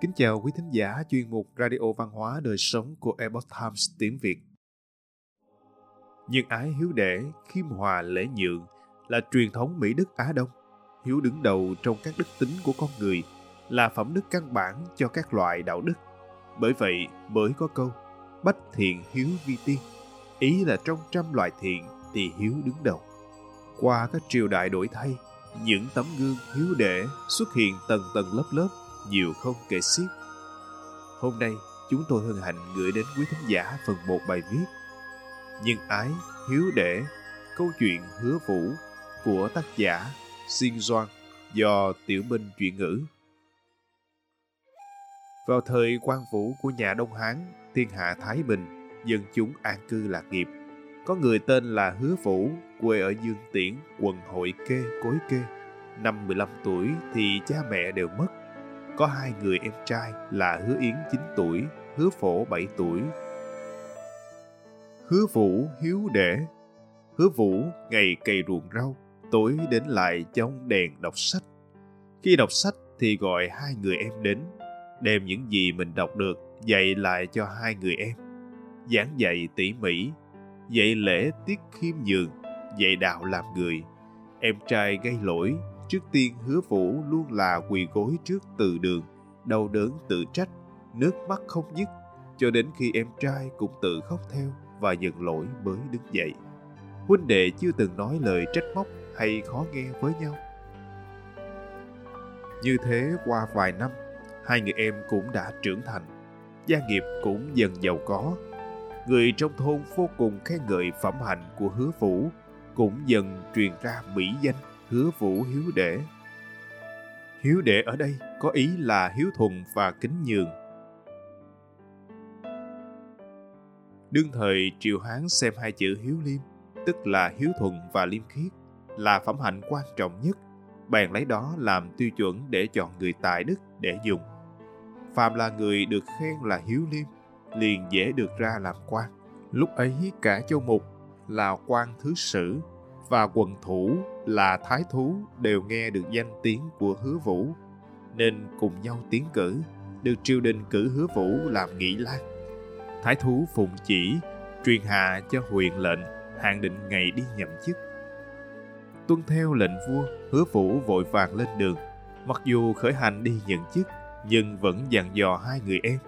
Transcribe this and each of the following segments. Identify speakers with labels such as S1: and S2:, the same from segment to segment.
S1: Kính chào quý thính giả chuyên mục Radio Văn hóa Đời Sống của Epoch Times tiếng Việt. Nhân ái hiếu đệ, khiêm hòa lễ nhượng là truyền thống Mỹ Đức Á Đông. Hiếu đứng đầu trong các đức tính của con người là phẩm đức căn bản cho các loại đạo đức. Bởi vậy mới có câu bách thiện hiếu vi tiên. Ý là trong trăm loại thiện thì hiếu đứng đầu. Qua các triều đại đổi thay, những tấm gương hiếu đệ xuất hiện tầng tầng lớp lớp nhiều không kể xiết. Hôm nay, chúng tôi hân hạnh gửi đến quý thính giả phần một bài viết Nhân ái, hiếu đệ, câu chuyện hứa vũ của tác giả Xin Doan do Tiểu Minh chuyển ngữ. Vào thời quan vũ của nhà Đông Hán, thiên hạ Thái Bình, dân chúng an cư lạc nghiệp. Có người tên là Hứa Vũ, quê ở Dương Tiễn, quận Hội Kê, Cối Kê. Năm 15 tuổi thì cha mẹ đều mất có hai người em trai là Hứa Yến 9 tuổi, Hứa Phổ 7 tuổi. Hứa Vũ hiếu đệ Hứa Vũ ngày cày ruộng rau, tối đến lại trong đèn đọc sách. Khi đọc sách thì gọi hai người em đến, đem những gì mình đọc được dạy lại cho hai người em. Giảng dạy tỉ mỉ, dạy lễ tiết khiêm nhường, dạy đạo làm người. Em trai gây lỗi Trước tiên hứa vũ luôn là quỳ gối trước từ đường, đau đớn tự trách, nước mắt không dứt, cho đến khi em trai cũng tự khóc theo và nhận lỗi mới đứng dậy. Huynh đệ chưa từng nói lời trách móc hay khó nghe với nhau. Như thế qua vài năm, hai người em cũng đã trưởng thành, gia nghiệp cũng dần giàu có. Người trong thôn vô cùng khen ngợi phẩm hạnh của hứa vũ, cũng dần truyền ra mỹ danh hứa vũ hiếu đệ. Hiếu đệ ở đây có ý là hiếu thuần và kính nhường. Đương thời Triều Hán xem hai chữ hiếu liêm, tức là hiếu thuần và liêm khiết, là phẩm hạnh quan trọng nhất, bèn lấy đó làm tiêu chuẩn để chọn người tài đức để dùng. Phàm là người được khen là hiếu liêm, liền dễ được ra làm quan. Lúc ấy cả châu mục là quan thứ sử và quần thủ là thái thú đều nghe được danh tiếng của hứa vũ, nên cùng nhau tiến cử, được triều đình cử hứa vũ làm nghị lang thái thú phụng chỉ, truyền hạ cho huyền lệnh, hạn định ngày đi nhậm chức. Tuân theo lệnh vua, hứa vũ vội vàng lên đường. Mặc dù khởi hành đi nhận chức, nhưng vẫn dặn dò hai người em.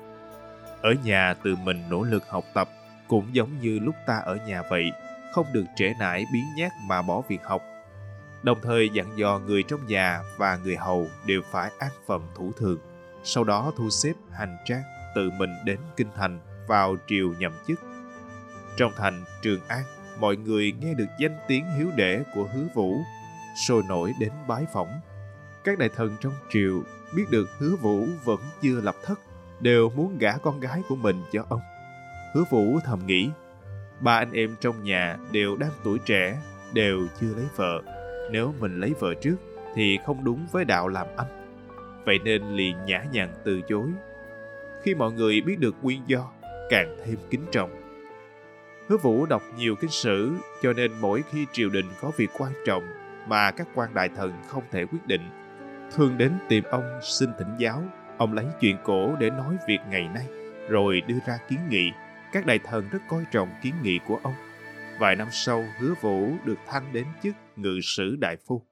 S1: Ở nhà tự mình nỗ lực học tập, cũng giống như lúc ta ở nhà vậy không được trễ nải biến nhát mà bỏ việc học. Đồng thời dặn dò người trong nhà và người hầu đều phải an phận thủ thường, sau đó thu xếp hành trang tự mình đến kinh thành vào triều nhậm chức. Trong thành Trường An, mọi người nghe được danh tiếng hiếu đệ của hứa vũ, sôi nổi đến bái phỏng. Các đại thần trong triều biết được hứa vũ vẫn chưa lập thất, đều muốn gả con gái của mình cho ông. Hứa vũ thầm nghĩ, ba anh em trong nhà đều đang tuổi trẻ, đều chưa lấy vợ. Nếu mình lấy vợ trước thì không đúng với đạo làm anh. Vậy nên liền nhã nhặn từ chối. Khi mọi người biết được nguyên do, càng thêm kính trọng. Hứa Vũ đọc nhiều kinh sử, cho nên mỗi khi triều đình có việc quan trọng mà các quan đại thần không thể quyết định, thường đến tìm ông xin thỉnh giáo. Ông lấy chuyện cổ để nói việc ngày nay, rồi đưa ra kiến nghị các đại thần rất coi trọng kiến nghị của ông. Vài năm sau, hứa vũ được thăng đến chức ngự sử đại phu.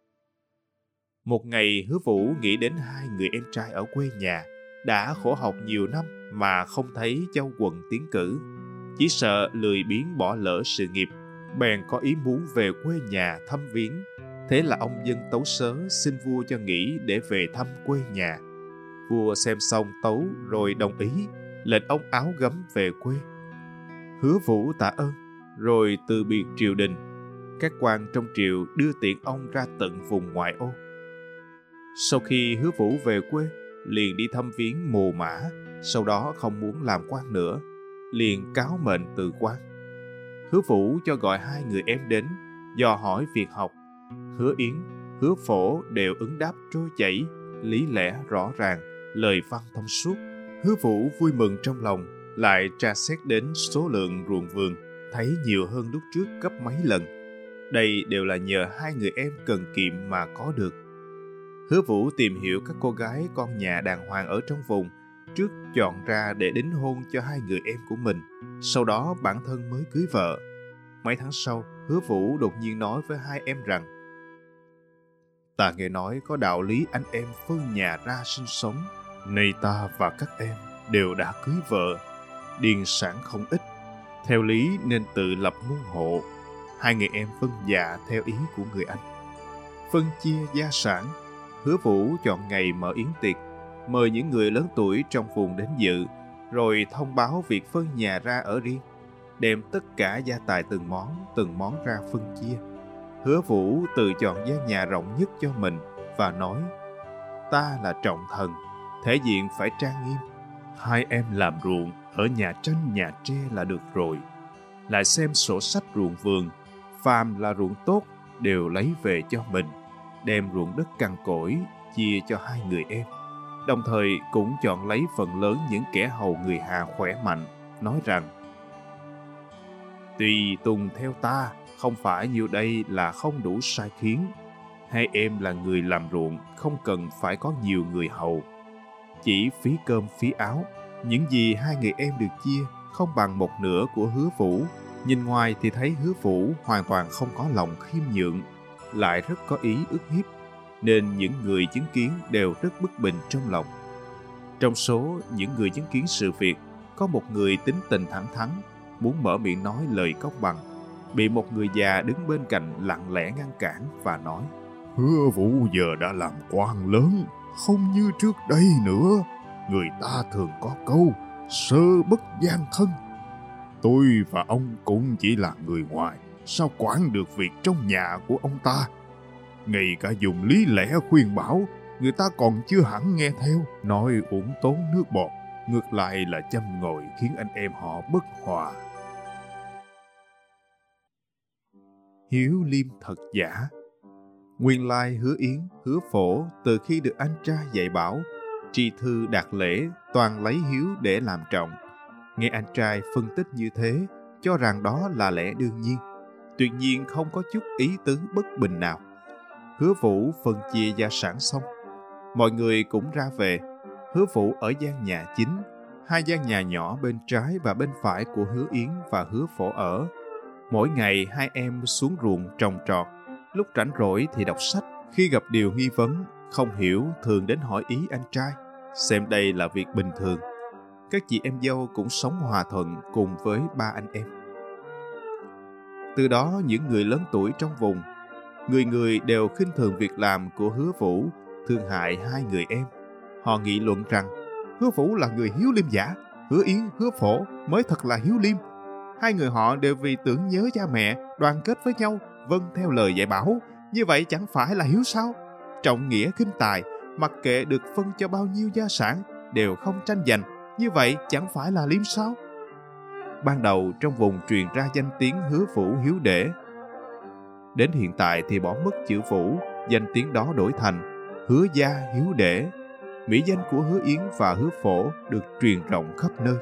S1: Một ngày, hứa vũ nghĩ đến hai người em trai ở quê nhà, đã khổ học nhiều năm mà không thấy châu quần tiến cử. Chỉ sợ lười biến bỏ lỡ sự nghiệp, bèn có ý muốn về quê nhà thăm viếng. Thế là ông dân tấu sớ xin vua cho nghỉ để về thăm quê nhà. Vua xem xong tấu rồi đồng ý, lệnh ông áo gấm về quê hứa vũ tạ ơn, rồi từ biệt triều đình. Các quan trong triều đưa tiện ông ra tận vùng ngoại ô. Sau khi hứa vũ về quê, liền đi thăm viếng mồ mã, sau đó không muốn làm quan nữa, liền cáo mệnh từ quan. Hứa vũ cho gọi hai người em đến, dò hỏi việc học. Hứa Yến, hứa phổ đều ứng đáp trôi chảy, lý lẽ rõ ràng, lời văn thông suốt. Hứa vũ vui mừng trong lòng, lại tra xét đến số lượng ruộng vườn, thấy nhiều hơn lúc trước gấp mấy lần. Đây đều là nhờ hai người em cần kiệm mà có được. Hứa Vũ tìm hiểu các cô gái con nhà đàng hoàng ở trong vùng, trước chọn ra để đính hôn cho hai người em của mình, sau đó bản thân mới cưới vợ. Mấy tháng sau, hứa vũ đột nhiên nói với hai em rằng Ta nghe nói có đạo lý anh em phân nhà ra sinh sống. Nay ta và các em đều đã cưới vợ, điền sản không ít. Theo lý nên tự lập môn hộ. Hai người em phân dạ theo ý của người anh. Phân chia gia sản, hứa vũ chọn ngày mở yến tiệc, mời những người lớn tuổi trong vùng đến dự, rồi thông báo việc phân nhà ra ở riêng, đem tất cả gia tài từng món, từng món ra phân chia Hứa Vũ tự chọn gian nhà rộng nhất cho mình và nói Ta là trọng thần, thể diện phải trang nghiêm. Hai em làm ruộng ở nhà tranh nhà tre là được rồi. Lại xem sổ sách ruộng vườn, phàm là ruộng tốt đều lấy về cho mình, đem ruộng đất cằn cỗi chia cho hai người em. Đồng thời cũng chọn lấy phần lớn những kẻ hầu người Hà khỏe mạnh, nói rằng Tùy tùng theo ta, không phải nhiều đây là không đủ sai khiến. Hai em là người làm ruộng, không cần phải có nhiều người hầu. Chỉ phí cơm phí áo, những gì hai người em được chia không bằng một nửa của hứa vũ. Nhìn ngoài thì thấy hứa vũ hoàn toàn không có lòng khiêm nhượng, lại rất có ý ức hiếp, nên những người chứng kiến đều rất bất bình trong lòng. Trong số những người chứng kiến sự việc, có một người tính tình thẳng thắn, muốn mở miệng nói lời công bằng, bị một người già đứng bên cạnh lặng lẽ ngăn cản và nói
S2: Hứa vũ giờ đã làm quan lớn, không như trước đây nữa. Người ta thường có câu, sơ bất gian thân. Tôi và ông cũng chỉ là người ngoài, sao quản được việc trong nhà của ông ta. Ngay cả dùng lý lẽ khuyên bảo, người ta còn chưa hẳn nghe theo, nói uổng tốn nước bọt, ngược lại là châm ngồi khiến anh em họ bất hòa.
S1: hiếu liêm thật giả. Nguyên lai hứa yến, hứa phổ từ khi được anh trai dạy bảo, tri thư đạt lễ toàn lấy hiếu để làm trọng. Nghe anh trai phân tích như thế, cho rằng đó là lẽ đương nhiên, tuyệt nhiên không có chút ý tứ bất bình nào. Hứa vũ phân chia gia sản xong, mọi người cũng ra về. Hứa vũ ở gian nhà chính, hai gian nhà nhỏ bên trái và bên phải của hứa yến và hứa phổ ở Mỗi ngày hai em xuống ruộng trồng trọt, lúc rảnh rỗi thì đọc sách, khi gặp điều nghi vấn, không hiểu thường đến hỏi ý anh trai, xem đây là việc bình thường. Các chị em dâu cũng sống hòa thuận cùng với ba anh em. Từ đó những người lớn tuổi trong vùng, người người đều khinh thường việc làm của hứa vũ, thương hại hai người em. Họ nghị luận rằng hứa vũ là người hiếu liêm giả, hứa yến, hứa phổ mới thật là hiếu liêm Hai người họ đều vì tưởng nhớ cha mẹ, đoàn kết với nhau, vâng theo lời dạy bảo. Như vậy chẳng phải là hiếu sao? Trọng nghĩa khinh tài, mặc kệ được phân cho bao nhiêu gia sản, đều không tranh giành. Như vậy chẳng phải là liếm sao? Ban đầu trong vùng truyền ra danh tiếng hứa vũ hiếu đệ. Đến hiện tại thì bỏ mất chữ vũ, danh tiếng đó đổi thành hứa gia hiếu đệ. Mỹ danh của hứa yến và hứa phổ được truyền rộng khắp nơi.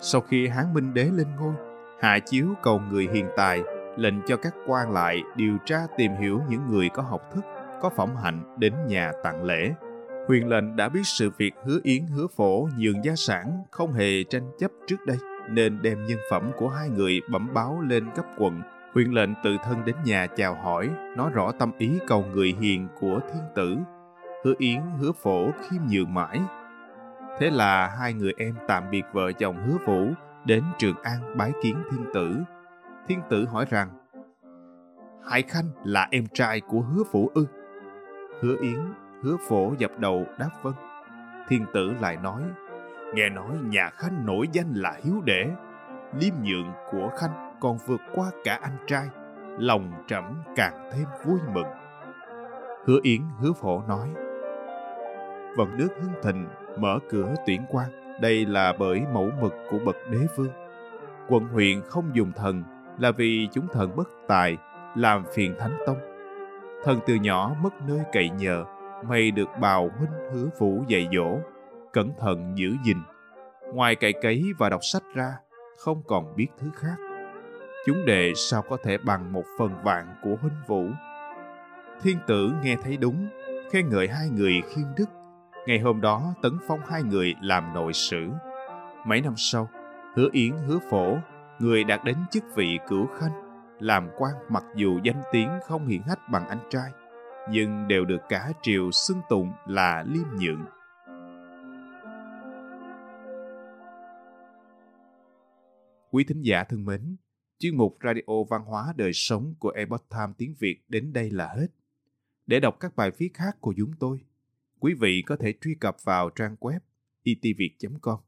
S1: Sau khi Hán Minh Đế lên ngôi, hạ chiếu cầu người hiền tài, lệnh cho các quan lại điều tra tìm hiểu những người có học thức, có phẩm hạnh đến nhà tặng lễ. Huyền lệnh đã biết sự việc hứa yến hứa phổ nhường gia sản không hề tranh chấp trước đây, nên đem nhân phẩm của hai người bẩm báo lên cấp quận. Huyền lệnh tự thân đến nhà chào hỏi, nói rõ tâm ý cầu người hiền của thiên tử. Hứa yến hứa phổ khiêm nhường mãi. Thế là hai người em tạm biệt vợ chồng hứa vũ, đến Trường An bái kiến thiên tử. Thiên tử hỏi rằng, Hải Khanh là em trai của hứa phủ ư? Hứa Yến, hứa phổ dập đầu đáp vâng. Thiên tử lại nói, nghe nói nhà Khanh nổi danh là hiếu đệ, liêm nhượng của Khanh còn vượt qua cả anh trai, lòng trẫm càng thêm vui mừng. Hứa Yến, hứa phổ nói, vận nước hưng thịnh mở cửa tuyển quan đây là bởi mẫu mực của bậc đế vương. Quận huyện không dùng thần là vì chúng thần bất tài, làm phiền thánh tông. Thần từ nhỏ mất nơi cậy nhờ, mày được bào huynh hứa vũ dạy dỗ, cẩn thận giữ gìn. Ngoài cày cấy và đọc sách ra, không còn biết thứ khác. Chúng đệ sao có thể bằng một phần vạn của huynh vũ. Thiên tử nghe thấy đúng, khen ngợi hai người khiêm đức, Ngày hôm đó tấn phong hai người làm nội sử. Mấy năm sau, hứa Yến hứa phổ, người đạt đến chức vị cửu khanh, làm quan mặc dù danh tiếng không hiển hách bằng anh trai, nhưng đều được cả triều xưng tụng là liêm nhượng. Quý thính giả thân mến, chuyên mục Radio Văn hóa Đời Sống của Epoch Time tiếng Việt đến đây là hết. Để đọc các bài viết khác của chúng tôi, quý vị có thể truy cập vào trang web itviet.com.